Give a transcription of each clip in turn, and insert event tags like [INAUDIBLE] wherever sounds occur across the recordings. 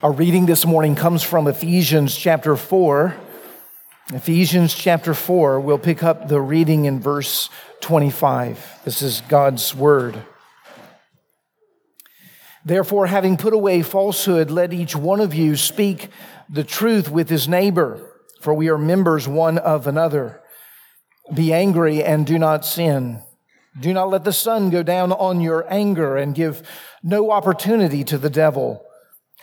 Our reading this morning comes from Ephesians chapter 4. Ephesians chapter 4, we'll pick up the reading in verse 25. This is God's word. Therefore, having put away falsehood, let each one of you speak the truth with his neighbor, for we are members one of another. Be angry and do not sin. Do not let the sun go down on your anger and give no opportunity to the devil.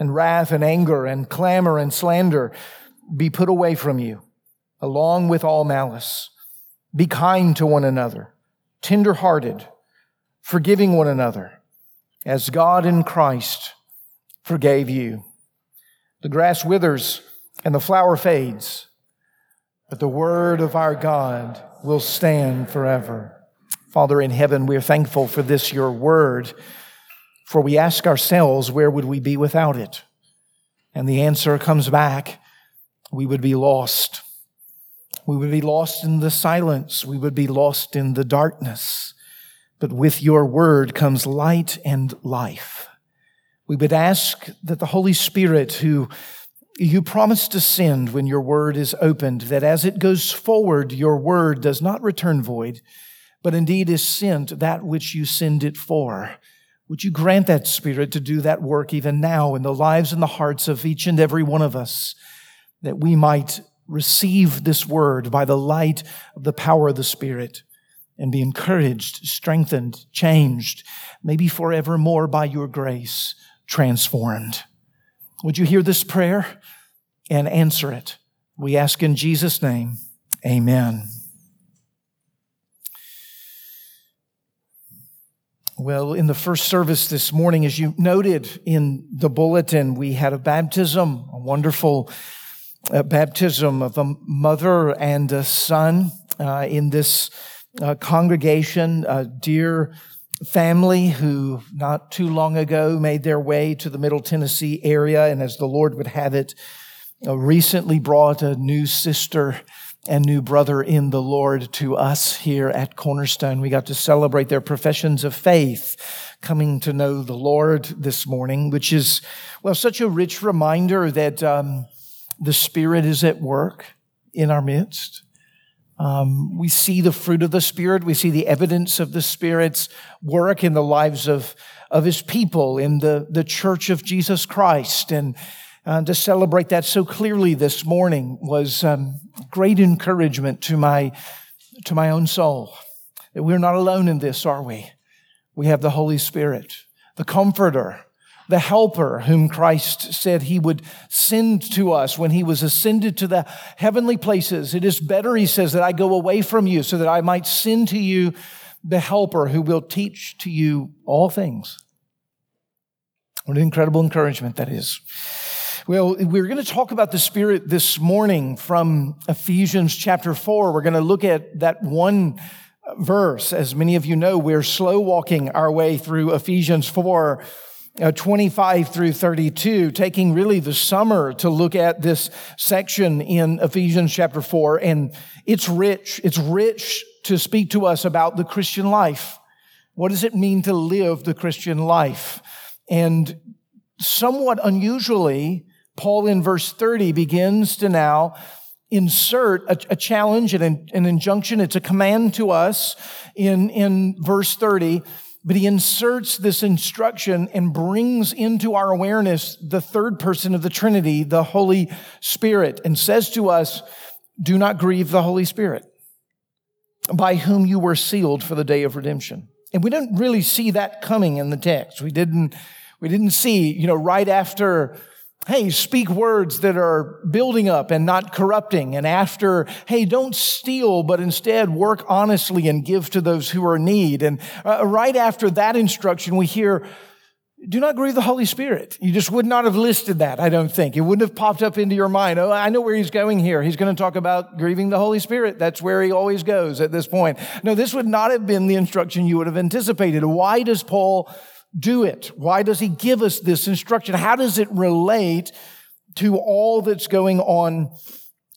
and wrath and anger and clamor and slander be put away from you, along with all malice. Be kind to one another, tender hearted, forgiving one another, as God in Christ forgave you. The grass withers and the flower fades, but the word of our God will stand forever. Father in heaven, we're thankful for this, your word. For we ask ourselves, where would we be without it? And the answer comes back, we would be lost. We would be lost in the silence. We would be lost in the darkness. But with your word comes light and life. We would ask that the Holy Spirit, who you promised to send when your word is opened, that as it goes forward, your word does not return void, but indeed is sent that which you send it for. Would you grant that Spirit to do that work even now in the lives and the hearts of each and every one of us, that we might receive this word by the light of the power of the Spirit and be encouraged, strengthened, changed, maybe forevermore by your grace, transformed. Would you hear this prayer and answer it? We ask in Jesus' name. Amen. Well, in the first service this morning, as you noted in the bulletin, we had a baptism, a wonderful uh, baptism of a mother and a son uh, in this uh, congregation, a dear family who not too long ago made their way to the Middle Tennessee area, and as the Lord would have it, uh, recently brought a new sister and new brother in the Lord to us here at Cornerstone. We got to celebrate their professions of faith, coming to know the Lord this morning, which is, well, such a rich reminder that um, the Spirit is at work in our midst. Um, we see the fruit of the Spirit. We see the evidence of the Spirit's work in the lives of, of His people, in the, the church of Jesus Christ. And uh, to celebrate that so clearly this morning was um, great encouragement to my, to my own soul. That we're not alone in this, are we? We have the Holy Spirit, the Comforter, the Helper, whom Christ said he would send to us when he was ascended to the heavenly places. It is better, he says, that I go away from you so that I might send to you the Helper who will teach to you all things. What an incredible encouragement that is. Well, we're going to talk about the Spirit this morning from Ephesians chapter 4. We're going to look at that one verse. As many of you know, we're slow walking our way through Ephesians 4. Uh, 25 through 32, taking really the summer to look at this section in Ephesians chapter 4. And it's rich. It's rich to speak to us about the Christian life. What does it mean to live the Christian life? And somewhat unusually, Paul in verse 30 begins to now insert a, a challenge and an, injunction. It's a command to us in, in verse 30, but he inserts this instruction and brings into our awareness the third person of the Trinity, the Holy Spirit, and says to us, do not grieve the Holy Spirit by whom you were sealed for the day of redemption. And we don't really see that coming in the text. We didn't, we didn't see, you know, right after hey, speak words that are building up and not corrupting. And after, hey, don't steal, but instead work honestly and give to those who are in need. And uh, right after that instruction, we hear, do not grieve the Holy Spirit. You just would not have listed that, I don't think. It wouldn't have popped up into your mind. Oh, I know where he's going here. He's going to talk about grieving the Holy Spirit. That's where he always goes at this point. No, this would not have been the instruction you would have anticipated. Why does Paul do it? Why does he give us this instruction? How does it relate to all that's going on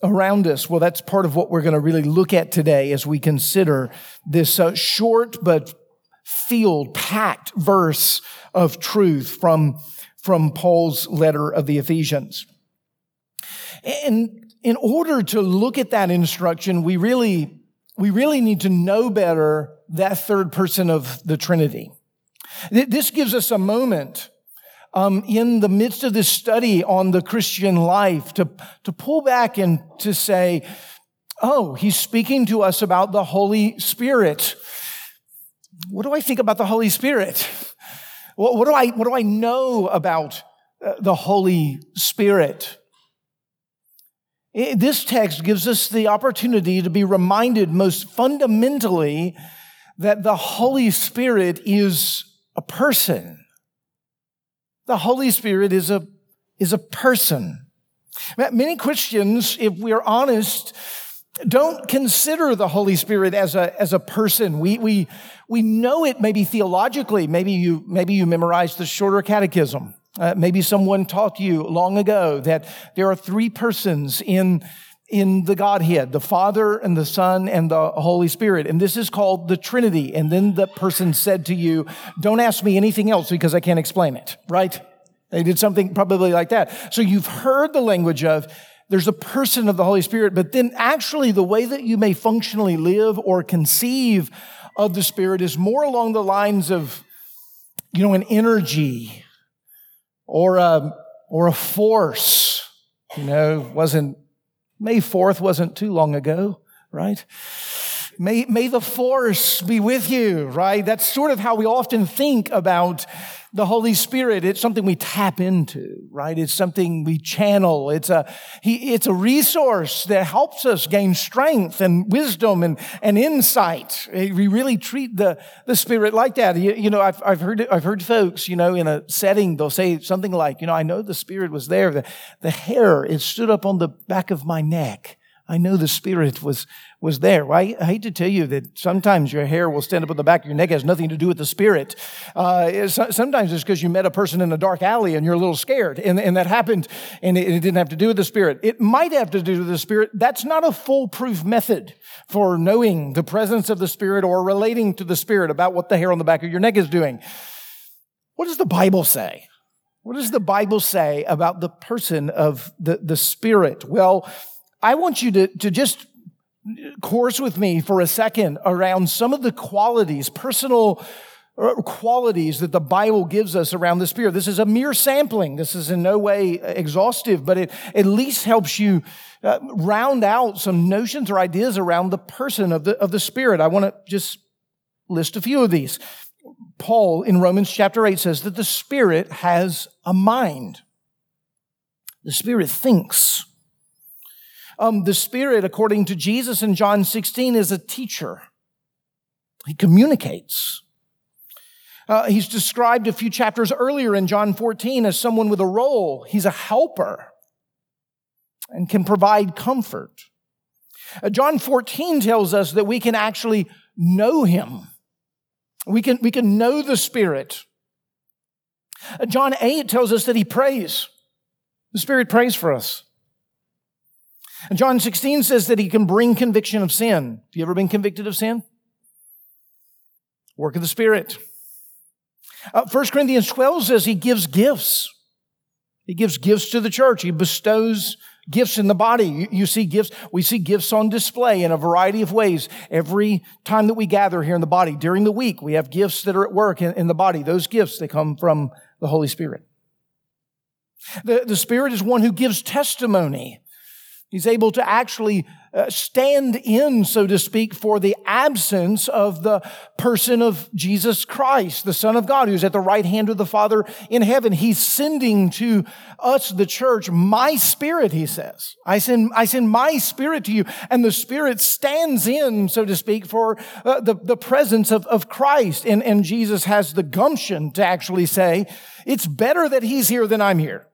around us? Well, that's part of what we're going to really look at today as we consider this uh, short but field packed verse of truth from, from Paul's letter of the Ephesians. And in order to look at that instruction, we really, we really need to know better that third person of the Trinity. This gives us a moment um, in the midst of this study on the Christian life to, to pull back and to say, oh, he's speaking to us about the Holy Spirit. What do I think about the Holy Spirit? What, what, do I, what do I know about uh, the Holy Spirit? This text gives us the opportunity to be reminded most fundamentally that the Holy Spirit is a person. The Holy Spirit is a, is a person. Many Christians, if we're honest, don't consider the Holy Spirit as a, as a person. We, we, we know it maybe theologically. Maybe you, maybe you memorized the shorter catechism. Uh, maybe someone taught you long ago that there are three persons in, in the Godhead, the Father and the Son and the Holy Spirit. And this is called the Trinity. And then the person said to you, don't ask me anything else because I can't explain it, right? They did something probably like that. So you've heard the language of, there's a person of the Holy Spirit, but then actually the way that you may functionally live or conceive of the Spirit is more along the lines of, you know, an energy or a, or a force. You know, wasn't, May 4th wasn't too long ago, right? May, may the force be with you, right? That's sort of how we often think about the Holy Spirit. It's something we tap into, right? It's something we channel. It's a, he, it's a resource that helps us gain strength and wisdom and, and insight. We really treat the, the Spirit like that. You, you know, I've, I've heard, I've heard folks, you know, in a setting, they'll say something like, you know, I know the Spirit was there. The, the hair, it stood up on the back of my neck. I know the Spirit was, was there. I, I, hate to tell you that sometimes your hair will stand up on the back of your neck. It has nothing to do with the Spirit. Uh, sometimes it's because you met a person in a dark alley and you're a little scared. And, and that happened and it, it didn't have to do with the Spirit. It might have to do with the Spirit. That's not a foolproof method for knowing the presence of the Spirit or relating to the Spirit about what the hair on the back of your neck is doing. What does the Bible say? What does the Bible say about the person of the, the Spirit? Well, I want you to, to just course with me for a second around some of the qualities, personal uh, qualities that the Bible gives us around the Spirit. This is a mere sampling. This is in no way exhaustive, but it at least helps you uh, round out some notions or ideas around the person of the, of the Spirit. I want to just list a few of these. Paul in Romans chapter 8 says that the Spirit has a mind. The Spirit thinks. Um, the Spirit, according to Jesus in John 16, is a teacher. He communicates. Uh, he's described a few chapters earlier in John 14 as someone with a role. He's a helper and can provide comfort. Uh, John 14 tells us that we can actually know him. We can, we can know the Spirit. Uh, John 8 tells us that he prays. The Spirit prays for us. And John 16 says that he can bring conviction of sin. Have you ever been convicted of sin? Work of the Spirit. Uh, 1 Corinthians 12 says he gives gifts. He gives gifts to the church. He bestows gifts in the body. You, you, see gifts. We see gifts on display in a variety of ways. Every time that we gather here in the body during the week, we have gifts that are at work in, in the body. Those gifts, they come from the Holy Spirit. The, the Spirit is one who gives testimony. He's able to actually uh, stand in, so to speak, for the absence of the person of Jesus Christ, the Son of God, who's at the right hand of the Father in heaven. He's sending to us, the church, my spirit, he says. I send, I send my spirit to you. And the spirit stands in, so to speak, for uh, the, the presence of, of Christ. And, and Jesus has the gumption to actually say, it's better that he's here than I'm here.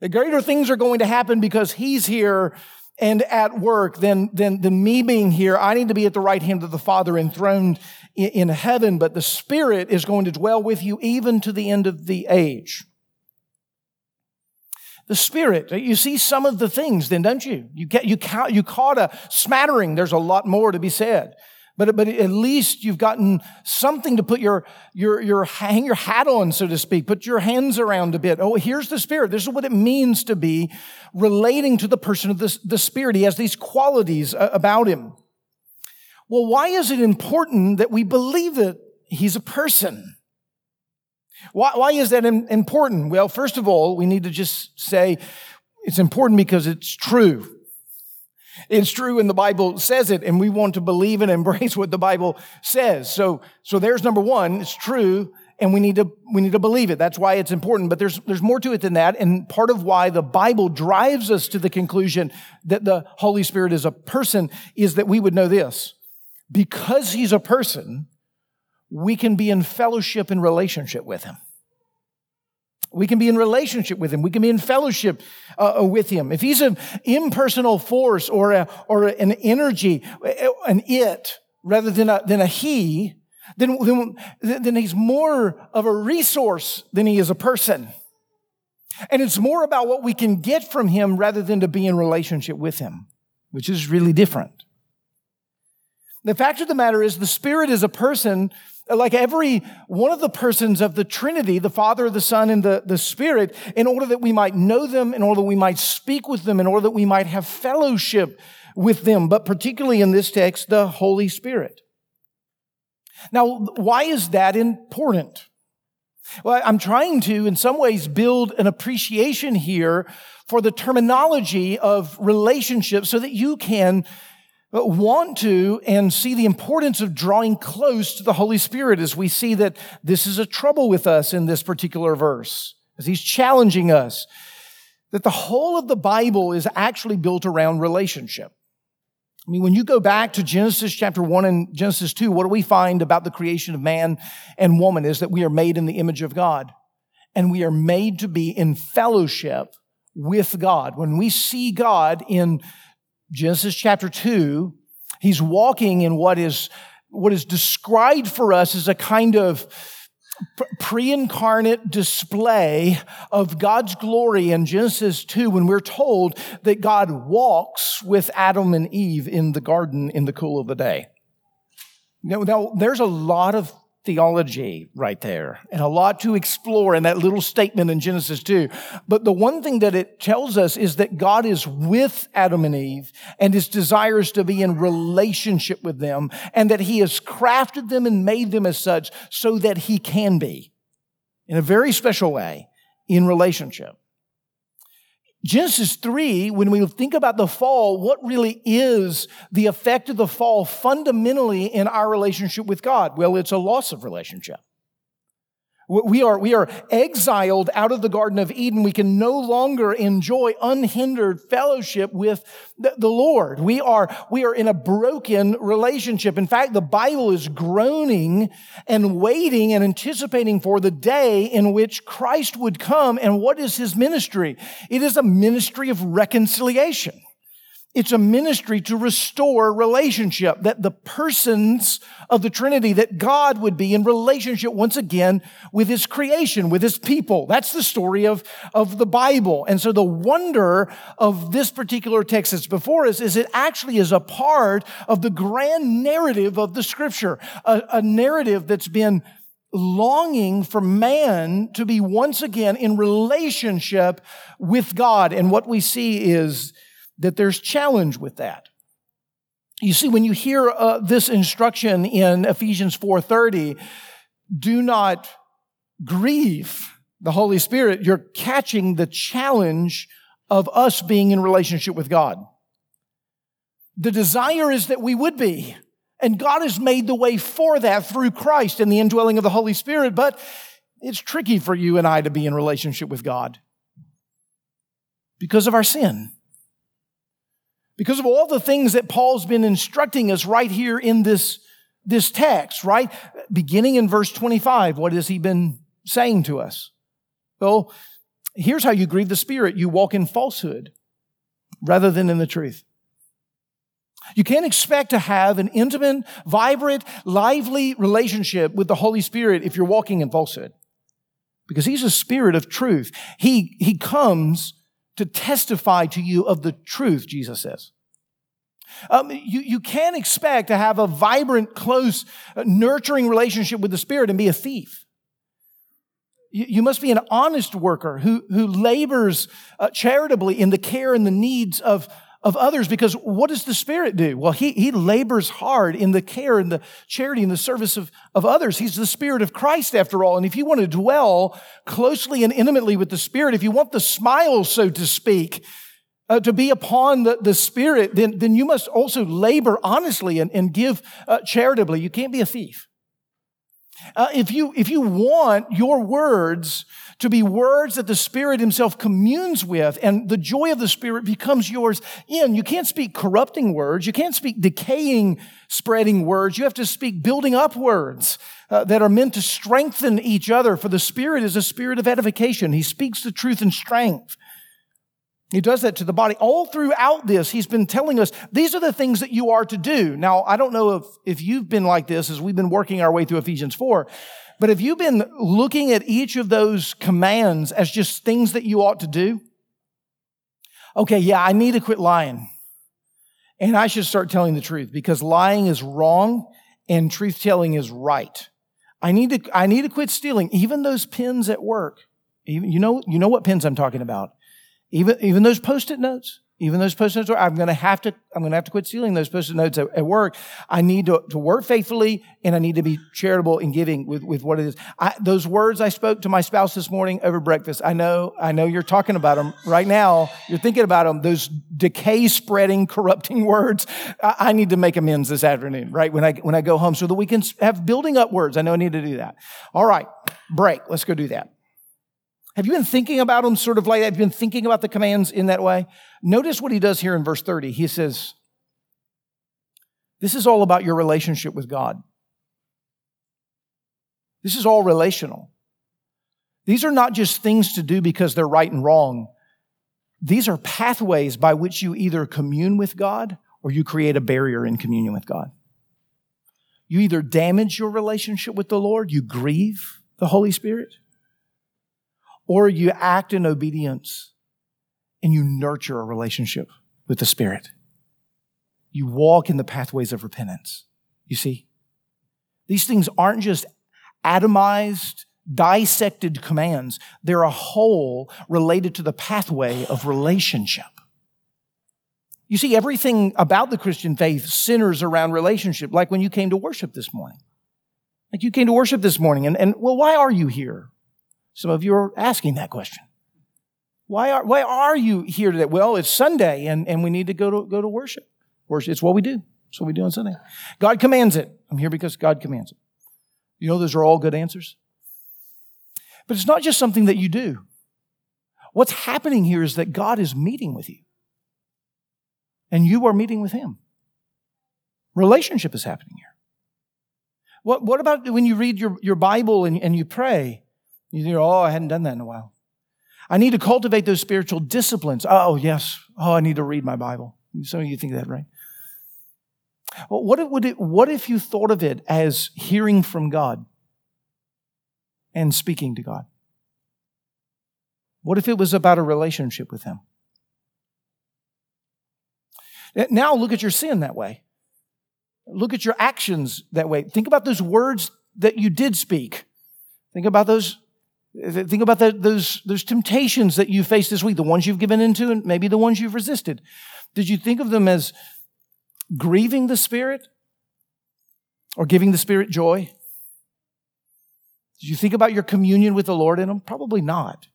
The greater things are going to happen because he's here and at work than, than, than me being here. I need to be at the right hand of the Father enthroned in, in heaven, but the Spirit is going to dwell with you even to the end of the age. The Spirit, you see some of the things then, don't you? You, get, you, you caught a smattering. There's a lot more to be said. But, but at least you've gotten something to put your, your, your, hang your hat on, so to speak. Put your hands around a bit. Oh, here's the Spirit. This is what it means to be relating to the person of the, the Spirit. He has these qualities uh, about him. Well, why is it important that we believe that he's a person? Why, why is that important? Well, first of all, we need to just say it's important because it's true. It's true and the Bible says it and we want to believe and [LAUGHS] embrace what the Bible says. So, so there's number one. It's true and we need to, we need to believe it. That's why it's important. But there's, there's more to it than that. And part of why the Bible drives us to the conclusion that the Holy Spirit is a person is that we would know this. Because he's a person, we can be in fellowship and relationship with him. We can be in relationship with him. We can be in fellowship uh, uh, with him. If he's an impersonal force or, a, or an energy, an it, rather than a, than a he, then, then, then he's more of a resource than he is a person. And it's more about what we can get from him rather than to be in relationship with him, which is really different. The fact of the matter is, the Spirit is a person like every one of the persons of the Trinity, the Father, the Son, and the, the Spirit, in order that we might know them, in order that we might speak with them, in order that we might have fellowship with them, but particularly in this text, the Holy Spirit. Now, why is that important? Well, I'm trying to, in some ways, build an appreciation here for the terminology of relationship so that you can Uh, want to and see the importance of drawing close to the Holy Spirit as we see that this is a trouble with us in this particular verse, as he's challenging us that the whole of the Bible is actually built around relationship. I mean, when you go back to Genesis chapter 1 and Genesis 2, what do we find about the creation of man and woman is that we are made in the image of God and we are made to be in fellowship with God. When we see God in Genesis chapter 2, he's walking in what is, what is described for us as a kind of pre incarnate display of God's glory in Genesis 2 when we're told that God walks with Adam and Eve in the garden in the cool of the day. Now, now there's a lot of theology right there and a lot to explore in that little statement in Genesis 2. But the one thing that it tells us is that God is with Adam and Eve and his desires to be in relationship with them and that he has crafted them and made them as such so that he can be in a very special way in relationship. Genesis 3, when we think about the fall, what really is the effect of the fall fundamentally in our relationship with God? Well, it's a loss of relationship. We are, we are exiled out of the Garden of Eden. We can no longer enjoy unhindered fellowship with the, Lord. We are, we are in a broken relationship. In fact, the Bible is groaning and waiting and anticipating for the day in which Christ would come. And what is his ministry? It is a ministry of reconciliation. It's a ministry to restore relationship, that the persons of the Trinity, that God would be in relationship once again with his creation, with his people. That's the story of, of the Bible. And so the wonder of this particular text that's before us is it actually is a part of the grand narrative of the scripture, a, a narrative that's been longing for man to be once again in relationship with God. And what we see is that there's challenge with that. You see, when you hear uh, this instruction in Ephesians 4:30, do not grieve the Holy Spirit, you're catching the challenge of us being in relationship with God. The desire is that we would be. And God has made the way for that through Christ and the indwelling of the Holy Spirit. But it's tricky for you and I to be in relationship with God because of our sin. Because of all the things that Paul's been instructing us right here in this, this text, right? Beginning in verse 25, what has he been saying to us? Well, here's how you grieve the Spirit. You walk in falsehood rather than in the truth. You can't expect to have an intimate, vibrant, lively relationship with the Holy Spirit if you're walking in falsehood. Because He's a spirit of truth. He, he comes to testify to you of the truth, Jesus says. Um, you, you can't expect to have a vibrant, close, uh, nurturing relationship with the Spirit and be a thief. You, you must be an honest worker who, who labors uh, charitably in the care and the needs of, of others because what does the Spirit do? Well, he, he labors hard in the care and the charity and the service of, of others. He's the Spirit of Christ after all. And if you want to dwell closely and intimately with the Spirit, if you want the smile, so to speak, uh, to be upon the, the Spirit, then, then you must also labor honestly and, and give uh, charitably. You can't be a thief. Uh, if you if you want your words to be words that the Spirit Himself communes with, and the joy of the Spirit becomes yours in. You can't speak corrupting words. You can't speak decaying, spreading words. You have to speak building up words uh, that are meant to strengthen each other. For the Spirit is a spirit of edification. He speaks the truth in strength. He does that to the body. All throughout this, he's been telling us these are the things that you are to do. Now, I don't know if, if you've been like this as we've been working our way through Ephesians 4, but have you been looking at each of those commands as just things that you ought to do? Okay, yeah, I need to quit lying. And I should start telling the truth because lying is wrong and truth telling is right. I need to, I need to quit stealing, even those pens at work. Even, you know, you know what pens I'm talking about. Even, even those post-it notes. Even those post-it notes, I'm going to have to, I'm going to have to quit stealing those post-it notes at, at work. I need to, to, work faithfully and I need to be charitable in giving with, with what it is. I, those words I spoke to my spouse this morning over breakfast, I know, I know you're talking about them right now. You're thinking about them. Those decay spreading, corrupting words. I, I need to make amends this afternoon, right? When I, when I go home so that we can have building up words. I know I need to do that. All right. Break. Let's go do that. Have you been thinking about them sort of like that? Have you been thinking about the commands in that way? Notice what he does here in verse 30. He says, This is all about your relationship with God. This is all relational. These are not just things to do because they're right and wrong. These are pathways by which you either commune with God or you create a barrier in communion with God. You either damage your relationship with the Lord, you grieve the Holy Spirit, or you act in obedience and you nurture a relationship with the Spirit. You walk in the pathways of repentance. You see? These things aren't just atomized, dissected commands. They're a whole related to the pathway of relationship. You see, everything about the Christian faith centers around relationship, like when you came to worship this morning. Like you came to worship this morning, and, and well, why are you here? Some of you are asking that question. Why are, why are you here today? Well, it's Sunday and, and we need to go to, go to worship. Worship, it's what we do. It's what we do on Sunday. God commands it. I'm here because God commands it. You know, those are all good answers. But it's not just something that you do. What's happening here is that God is meeting with you. And you are meeting with Him. Relationship is happening here. What, what about when you read your, your Bible and, and you pray? You think, oh, I hadn't done that in a while. I need to cultivate those spiritual disciplines. Oh, yes. Oh, I need to read my Bible. Some of you think that, right? Well, what, if, it, what if you thought of it as hearing from God and speaking to God? What if it was about a relationship with Him? Now look at your sin that way. Look at your actions that way. Think about those words that you did speak. Think about those Think about the, those, those temptations that you faced this week, the ones you've given into and maybe the ones you've resisted. Did you think of them as grieving the Spirit or giving the Spirit joy? Did you think about your communion with the Lord in them? Probably not.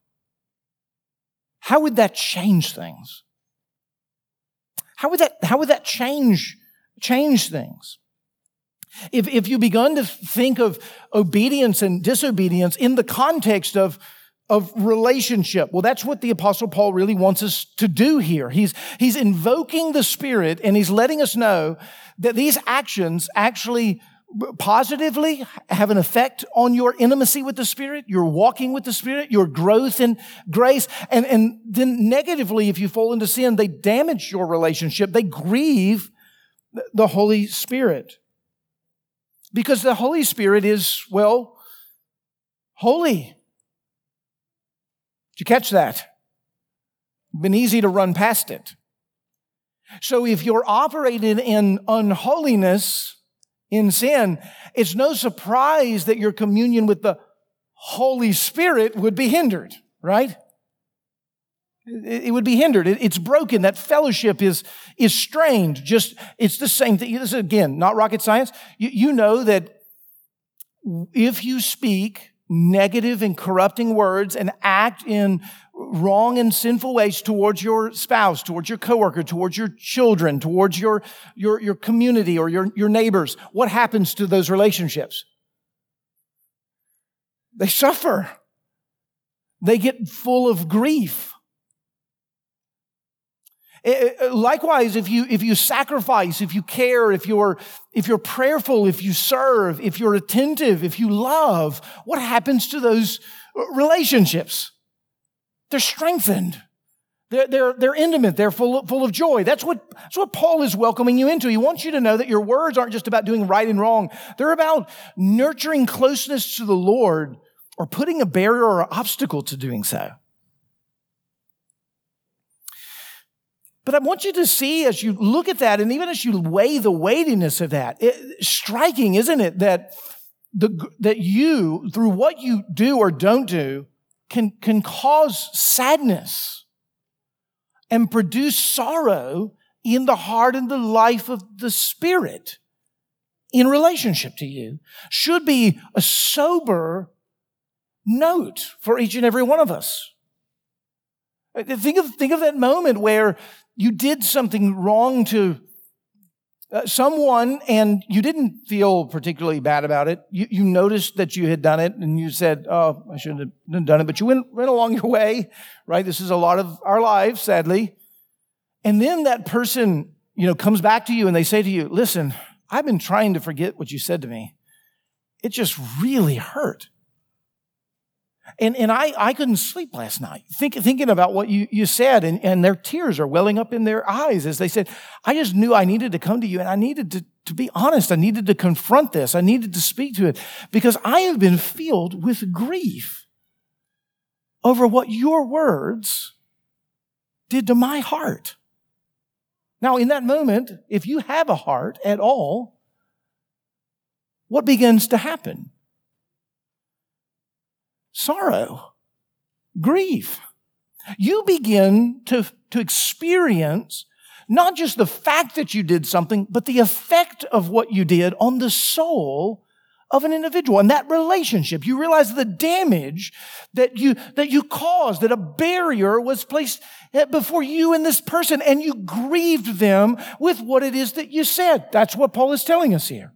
How would that change things? How would that, how would that change, change things? If, if you begun to think of obedience and disobedience in the context of, of relationship, well, that's what the apostle Paul really wants us to do here. He's, he's invoking the Spirit and he's letting us know that these actions actually positively have an effect on your intimacy with the Spirit, your walking with the Spirit, your growth in grace. And, and then negatively, if you fall into sin, they damage your relationship. They grieve the Holy Spirit. Because the Holy Spirit is, well, holy. Did you catch that? Been easy to run past it. So if you're operating in unholiness, in sin, it's no surprise that your communion with the Holy Spirit would be hindered, right? It would be hindered. It's broken. That fellowship is, is strained. Just, it's the same thing. This is again, not rocket science. You, you know that if you speak negative and corrupting words and act in wrong and sinful ways towards your spouse, towards your coworker, towards your children, towards your, your, your community or your, your neighbors, what happens to those relationships? They suffer. They get full of grief. Eh, eh, likewise, if you, if you sacrifice, if you care, if you're, if you're prayerful, if you serve, if you're attentive, if you love, what happens to those relationships? They're strengthened. They're, they're, they're intimate. They're full of, full of joy. That's what, that's what Paul is welcoming you into. He wants you to know that your words aren't just about doing right and wrong. They're about nurturing closeness to the Lord or putting a barrier or obstacle to doing so. But I want you to see as you look at that, and even as you weigh the weightiness of that, it, striking, isn't it, that the, that you, through what you do or don't do, can, can cause sadness and produce sorrow in the heart and the life of the Spirit in relationship to you should be a sober note for each and every one of us. Think of, think of that moment where you did something wrong to uh, someone and you didn't feel particularly bad about it. You, you noticed that you had done it and you said, Oh, I shouldn't have done it, but you went, went along your way, right? This is a lot of our lives, sadly. And then that person, you know, comes back to you and they say to you, Listen, I've been trying to forget what you said to me. It just really hurt. And, and I, I couldn't sleep last night think, thinking about what you, you said, and, and their tears are welling up in their eyes as they said, I just knew I needed to come to you and I needed to, to be honest. I needed to confront this. I needed to speak to it because I have been filled with grief over what your words did to my heart. Now, in that moment, if you have a heart at all, what begins to happen? Sorrow, grief. You begin to, to experience not just the fact that you did something, but the effect of what you did on the soul of an individual and that relationship. You realize the damage that you, that you caused, that a barrier was placed before you and this person and you grieved them with what it is that you said. That's what Paul is telling us here.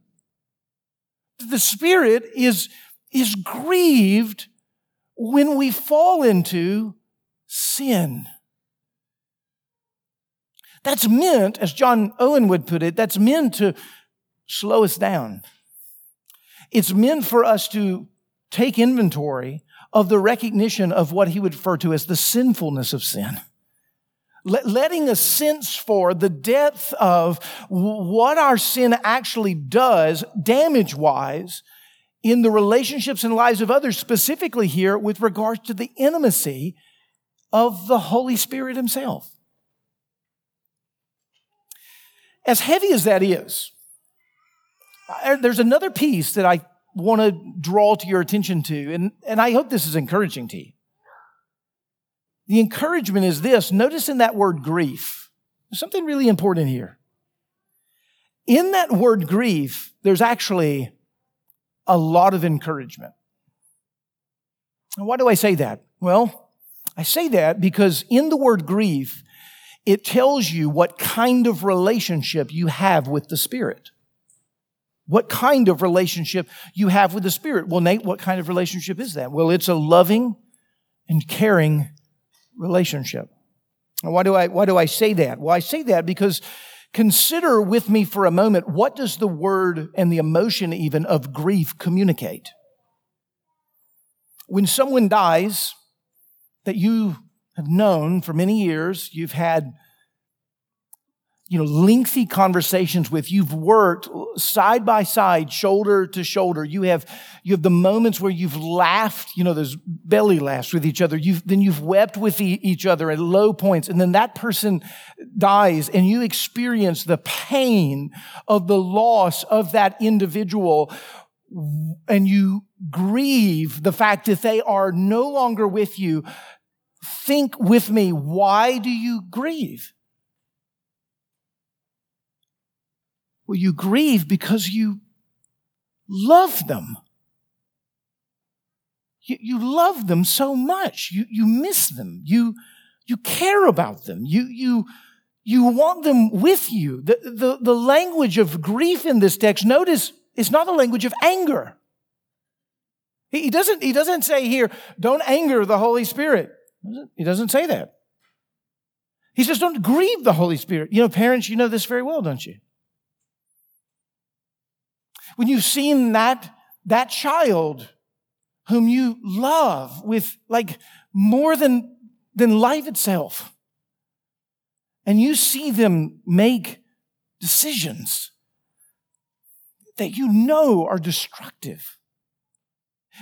The Spirit is, is grieved when we fall into sin. That's meant, as John Owen would put it, that's meant to slow us down. It's meant for us to take inventory of the recognition of what he would refer to as the sinfulness of sin. Letting a sense for the depth of what our sin actually does damage wise in the relationships and lives of others, specifically here with regards to the intimacy of the Holy Spirit Himself. As heavy as that is, there's another piece that I want to draw to your attention to, and, and I hope this is encouraging to you. The encouragement is this notice in that word grief, there's something really important here. In that word grief, there's actually a lot of encouragement. And why do I say that? Well, I say that because in the word grief it tells you what kind of relationship you have with the Spirit. What kind of relationship you have with the Spirit. Well, Nate, what kind of relationship is that? Well, it's a loving and caring relationship. Why do I, why do I say that? Well, I say that because consider with me for a moment what does the word and the emotion even of grief communicate? When someone dies that you have known for many years, you've had you know, lengthy conversations with. You've worked side by side, shoulder to shoulder. You have, you have the moments where you've laughed, you know, those belly laughs with each other. You've, then you've wept with e- each other at low points. And then that person dies and you experience the pain of the loss of that individual. And you grieve the fact that they are no longer with you. Think with me. Why do you grieve? Well, you grieve because you love them. You, you love them so much. You, you miss them. You, you care about them. You, you, you want them with you. The, the, the language of grief in this text, notice, is not the language of anger. He doesn't, he doesn't say here, don't anger the Holy Spirit. He doesn't say that. He says, don't grieve the Holy Spirit. You know, parents, you know this very well, don't you? When you've seen that, that child whom you love with like more than, than life itself, and you see them make decisions that you know are destructive.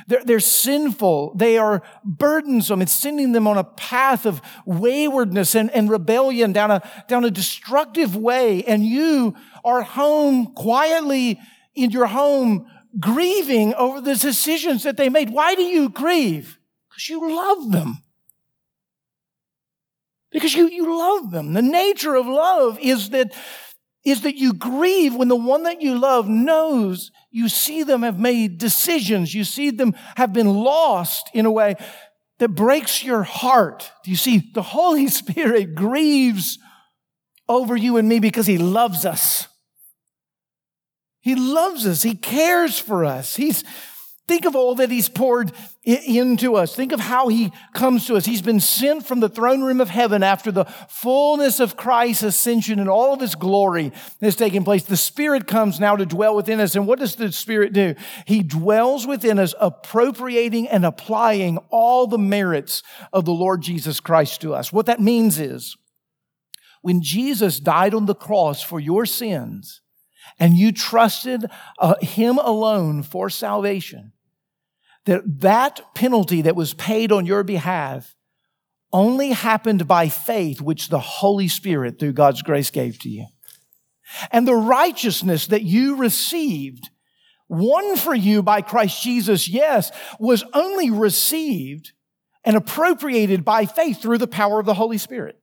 They're, they're sinful. They are burdensome. It's sending them on a path of waywardness and, and rebellion down a, down a destructive way. And you are home quietly in your home grieving over the decisions that they made. Why do you grieve? Because you love them. Because you, you love them. The nature of love is that, is that you grieve when the one that you love knows you see them have made decisions. You see them have been lost in a way that breaks your heart. Do you see? The Holy [LAUGHS] Spirit grieves over you and me because He loves us. He loves us. He cares for us. He's, think of all that He's poured into us. Think of how He comes to us. He's been sent from the throne room of heaven after the fullness of Christ's ascension and all of His glory has taken place. The Spirit comes now to dwell within us. And what does the Spirit do? He dwells within us, appropriating and applying all the merits of the Lord Jesus Christ to us. What that means is, when Jesus died on the cross for your sins, and you trusted uh, him alone for salvation, that that penalty that was paid on your behalf only happened by faith, which the Holy Spirit, through God's grace, gave to you. And the righteousness that you received, won for you by Christ Jesus, yes, was only received and appropriated by faith through the power of the Holy Spirit.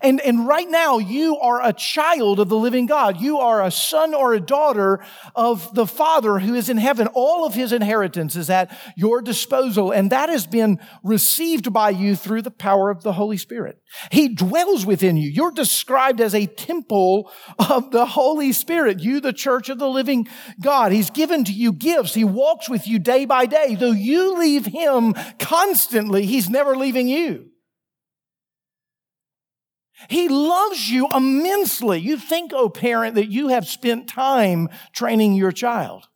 And, and right now, you are a child of the living God. You are a son or a daughter of the Father who is in heaven. All of his inheritance is at your disposal, and that has been received by you through the power of the Holy Spirit. He dwells within you. You're described as a temple of the Holy Spirit. You, the church of the living God. He's given to you gifts. He walks with you day by day. Though you leave him constantly, he's never leaving you. He loves you immensely. You think, oh parent, that you have spent time training your child.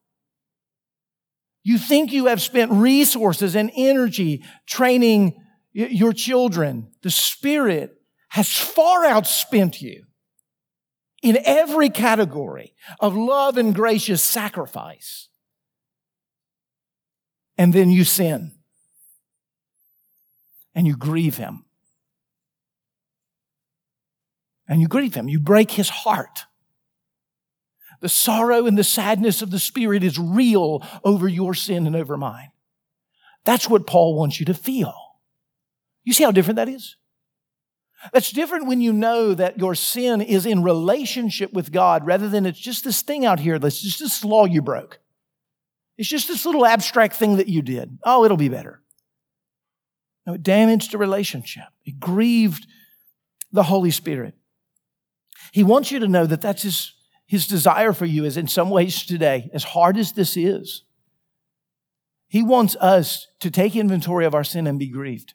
You think you have spent resources and energy training your children. The Spirit has far outspent you in every category of love and gracious sacrifice. And then you sin and you grieve Him and you grieve him. You break his heart. The sorrow and the sadness of the Spirit is real over your sin and over mine. That's what Paul wants you to feel. You see how different that is? That's different when you know that your sin is in relationship with God rather than it's just this thing out here that's just this law you broke. It's just this little abstract thing that you did. Oh, it'll be better. No, it damaged the relationship. It grieved the Holy Spirit. He wants you to know that that's his, his desire for you is in some ways today, as hard as this is, he wants us to take inventory of our sin and be grieved.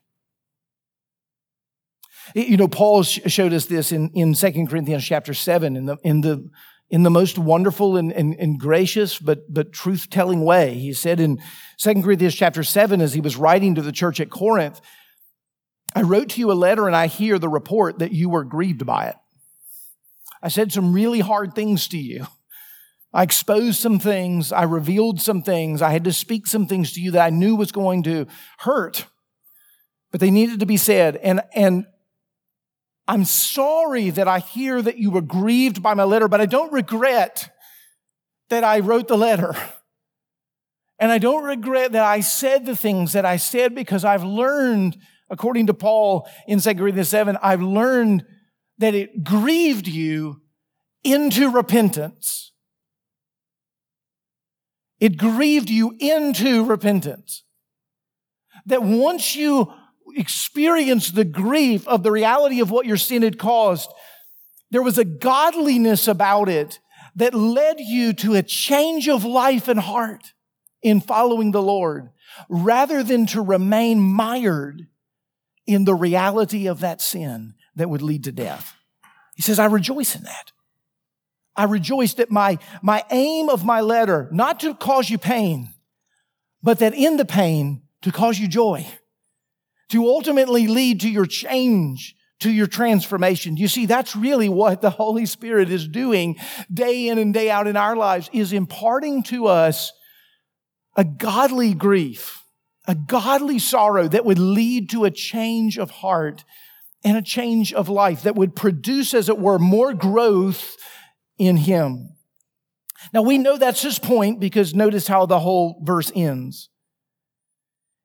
You know, Paul showed us this in, in 2 Corinthians chapter 7 in the, in the, in the most wonderful and, and, and gracious but, but truth telling way. He said in 2 Corinthians chapter 7, as he was writing to the church at Corinth, I wrote to you a letter and I hear the report that you were grieved by it. I said some really hard things to you. I exposed some things. I revealed some things. I had to speak some things to you that I knew was going to hurt, but they needed to be said. And, and I'm sorry that I hear that you were grieved by my letter, but I don't regret that I wrote the letter. And I don't regret that I said the things that I said because I've learned, according to Paul in 2 Corinthians 7, I've learned that it grieved you into repentance. It grieved you into repentance. That once you experience the grief of the reality of what your sin had caused, there was a godliness about it that led you to a change of life and heart in following the Lord rather than to remain mired in the reality of that sin that would lead to death. He says, I rejoice in that. I rejoice that my, my aim of my letter, not to cause you pain, but that in the pain to cause you joy, to ultimately lead to your change, to your transformation. You see, that's really what the Holy Spirit is doing day in and day out in our lives, is imparting to us a godly grief, a godly sorrow that would lead to a change of heart and a change of life that would produce, as it were, more growth in him. Now we know that's his point because notice how the whole verse ends.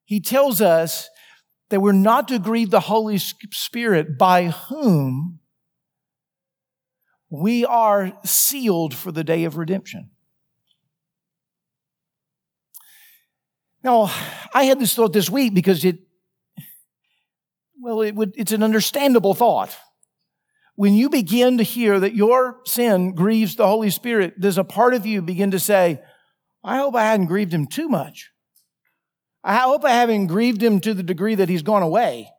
He tells us that we're not to grieve the Holy Spirit by whom we are sealed for the day of redemption. Now, I had this thought this week because it, well, it would, it's an understandable thought when you begin to hear that your sin grieves the Holy Spirit, does a part of you begin to say, I hope I hadn't grieved him too much. I hope I haven't grieved him to the degree that he's gone away.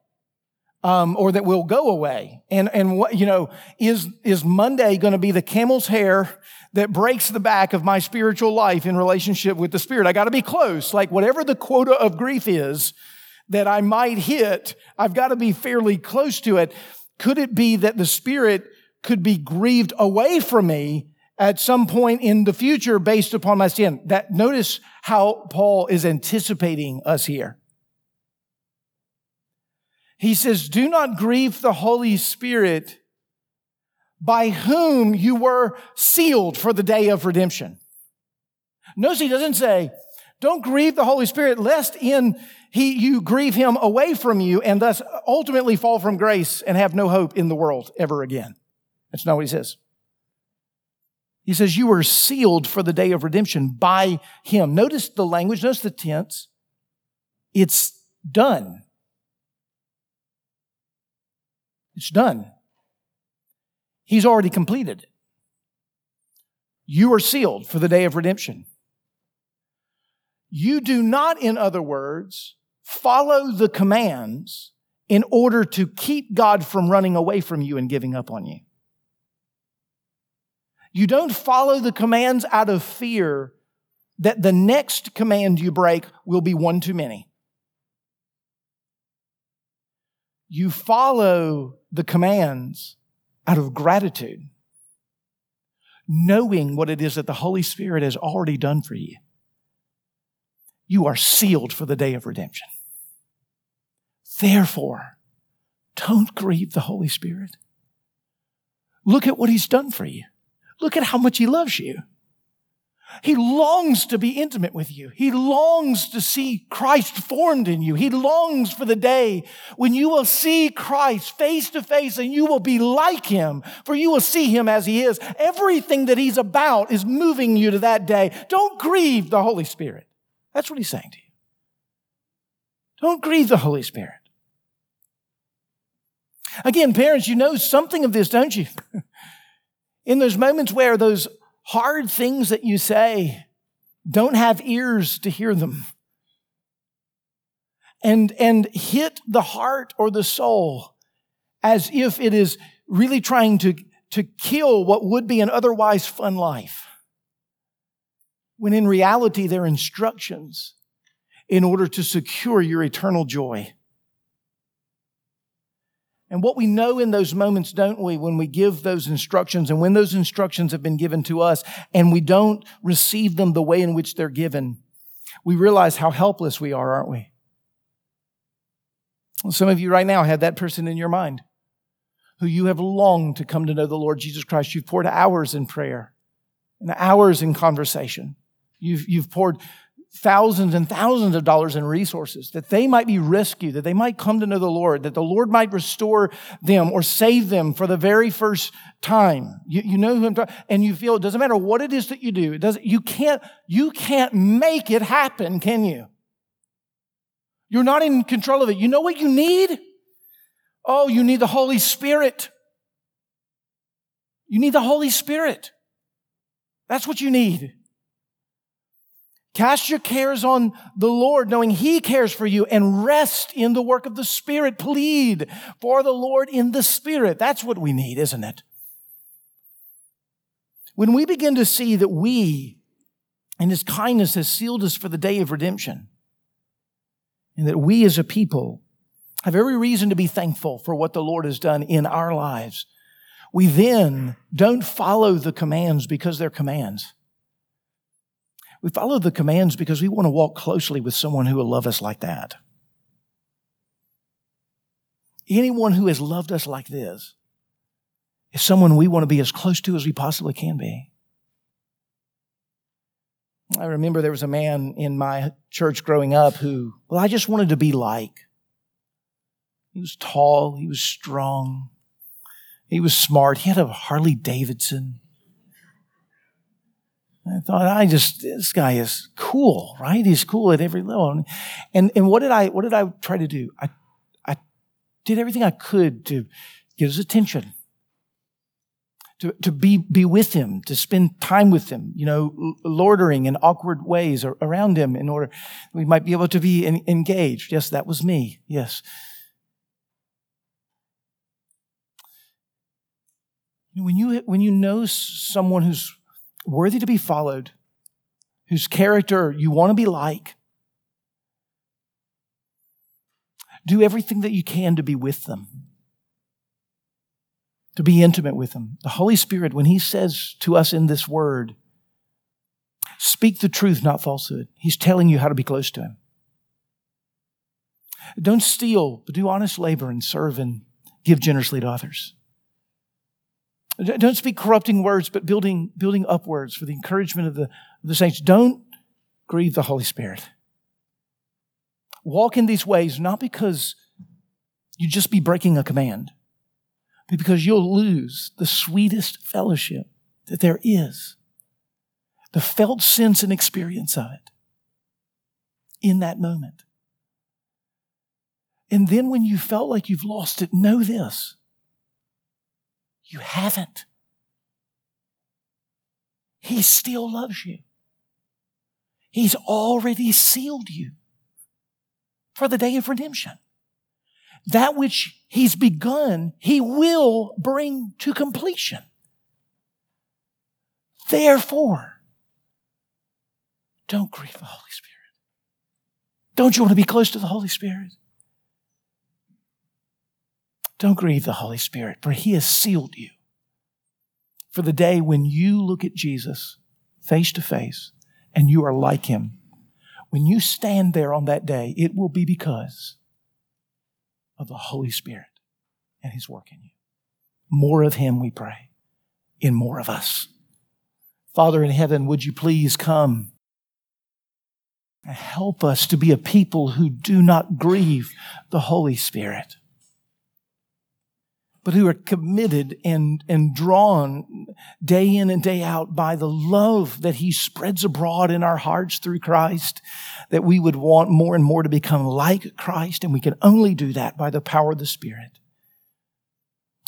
Um, or that will go away. And, and what, you know, is, is Monday going to be the camel's hair that breaks the back of my spiritual life in relationship with the Spirit? I got to be close. Like whatever the quota of grief is that I might hit, I've got to be fairly close to it. Could it be that the Spirit could be grieved away from me at some point in the future based upon my sin? That notice how Paul is anticipating us here. He says, do not grieve the Holy Spirit by whom you were sealed for the day of redemption. Notice he doesn't say, don't grieve the Holy Spirit lest in he, you grieve him away from you and thus ultimately fall from grace and have no hope in the world ever again. That's not what he says. He says, You were sealed for the day of redemption by him. Notice the language, notice the tense. It's done. It's done. He's already completed. You are sealed for the day of redemption. You do not, in other words, follow the commands in order to keep God from running away from you and giving up on you. You don't follow the commands out of fear that the next command you break will be one too many. You follow the commands out of gratitude, knowing what it is that the Holy Spirit has already done for you. You are sealed for the day of redemption. Therefore, don't grieve the Holy Spirit. Look at what He's done for you. Look at how much He loves you. He longs to be intimate with you. He longs to see Christ formed in you. He longs for the day when you will see Christ face to face and you will be like Him, for you will see Him as He is. Everything that He's about is moving you to that day. Don't grieve the Holy Spirit. That's what He's saying to you. Don't grieve the Holy Spirit. Again, parents, you know something of this, don't you? [LAUGHS] In those moments where those hard things that you say don't have ears to hear them and, and hit the heart or the soul as if it is really trying to, to kill what would be an otherwise fun life. When in reality, they're instructions in order to secure your eternal joy. And what we know in those moments, don't we, when we give those instructions and when those instructions have been given to us and we don't receive them the way in which they're given, we realize how helpless we are, aren't we? Some of you right now have that person in your mind who you have longed to come to know the Lord Jesus Christ. You've poured hours in prayer and hours in conversation. You've, you've poured thousands and thousands of dollars in resources, that they might be rescued, that they might come to know the Lord, that the Lord might restore them or save them for the very first time. You, you know who I'm talking, and you feel it doesn't matter what it is that you do. It doesn't, you can't, you can't make it happen, can you? You're not in control of it. You know what you need? Oh, you need the Holy Spirit. You need the Holy Spirit. That's what you need. Cast your cares on the Lord, knowing He cares for you, and rest in the work of the Spirit. Plead for the Lord in the Spirit. That's what we need, isn't it? When we begin to see that we, and His kindness has sealed us for the day of redemption, and that we as a people have every reason to be thankful for what the Lord has done in our lives, we then don't follow the commands because they're commands we follow the commands because we want to walk closely with someone who will love us like that. Anyone who has loved us like this is someone we want to be as close to as we possibly can be. I remember there was a man in my church growing up who, well, I just wanted to be like. He was tall, he was strong, he was smart, he had a Harley Davidson. I thought, I just, this guy is cool, right? He's cool at every level. And, and what did I, what did I try to do? I, I did everything I could to get his attention, to, to be, be with him, to spend time with him, you know, loitering in awkward ways around him in order we might be able to be engaged. Yes, that was me. Yes. When you, when you know someone who's worthy to be followed, whose character you want to be like. Do everything that you can to be with them, to be intimate with them. The Holy Spirit, when He says to us in this word, speak the truth, not falsehood, He's telling you how to be close to Him. Don't steal, but do honest labor and serve and give generously to others. Don't speak corrupting words, but building, building upwards for the encouragement of the, of the saints. Don't grieve the Holy Spirit. Walk in these ways not because you'd just be breaking a command, but because you'll lose the sweetest fellowship that there is, the felt sense and experience of it in that moment. And then when you felt like you've lost it, know this you haven't. He still loves you. He's already sealed you for the day of redemption. That which He's begun, He will bring to completion. Therefore, don't grieve the Holy Spirit. Don't you want to be close to the Holy Spirit? Don't grieve the Holy Spirit, for He has sealed you for the day when you look at Jesus face to face and you are like Him. When you stand there on that day, it will be because of the Holy Spirit and His work in you. More of Him, we pray, in more of us. Father in heaven, would you please come and help us to be a people who do not grieve the Holy Spirit? But who are committed and, and drawn day in and day out by the love that He spreads abroad in our hearts through Christ, that we would want more and more to become like Christ, and we can only do that by the power of the Spirit.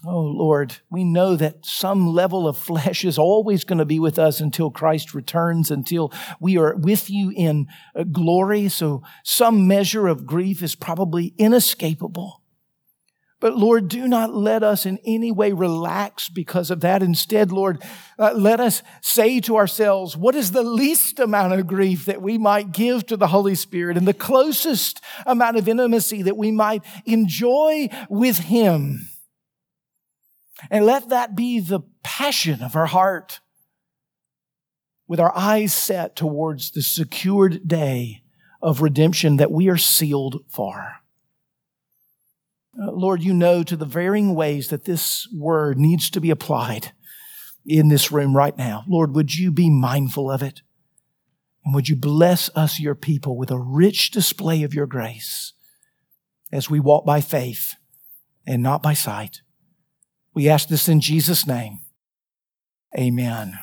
Oh Lord, we know that some level of flesh is always going to be with us until Christ returns, until we are with you in uh, glory. So some measure of grief is probably inescapable. But Lord, do not let us in any way relax because of that. Instead, Lord, uh, let us say to ourselves, what is the least amount of grief that we might give to the Holy Spirit and the closest amount of intimacy that we might enjoy with Him? And let that be the passion of our heart with our eyes set towards the secured day of redemption that we are sealed for. Uh, Lord, you know to the varying ways that this word needs to be applied in this room right now. Lord, would you be mindful of it? And would you bless us, your people, with a rich display of your grace as we walk by faith and not by sight? We ask this in Jesus' name. Amen.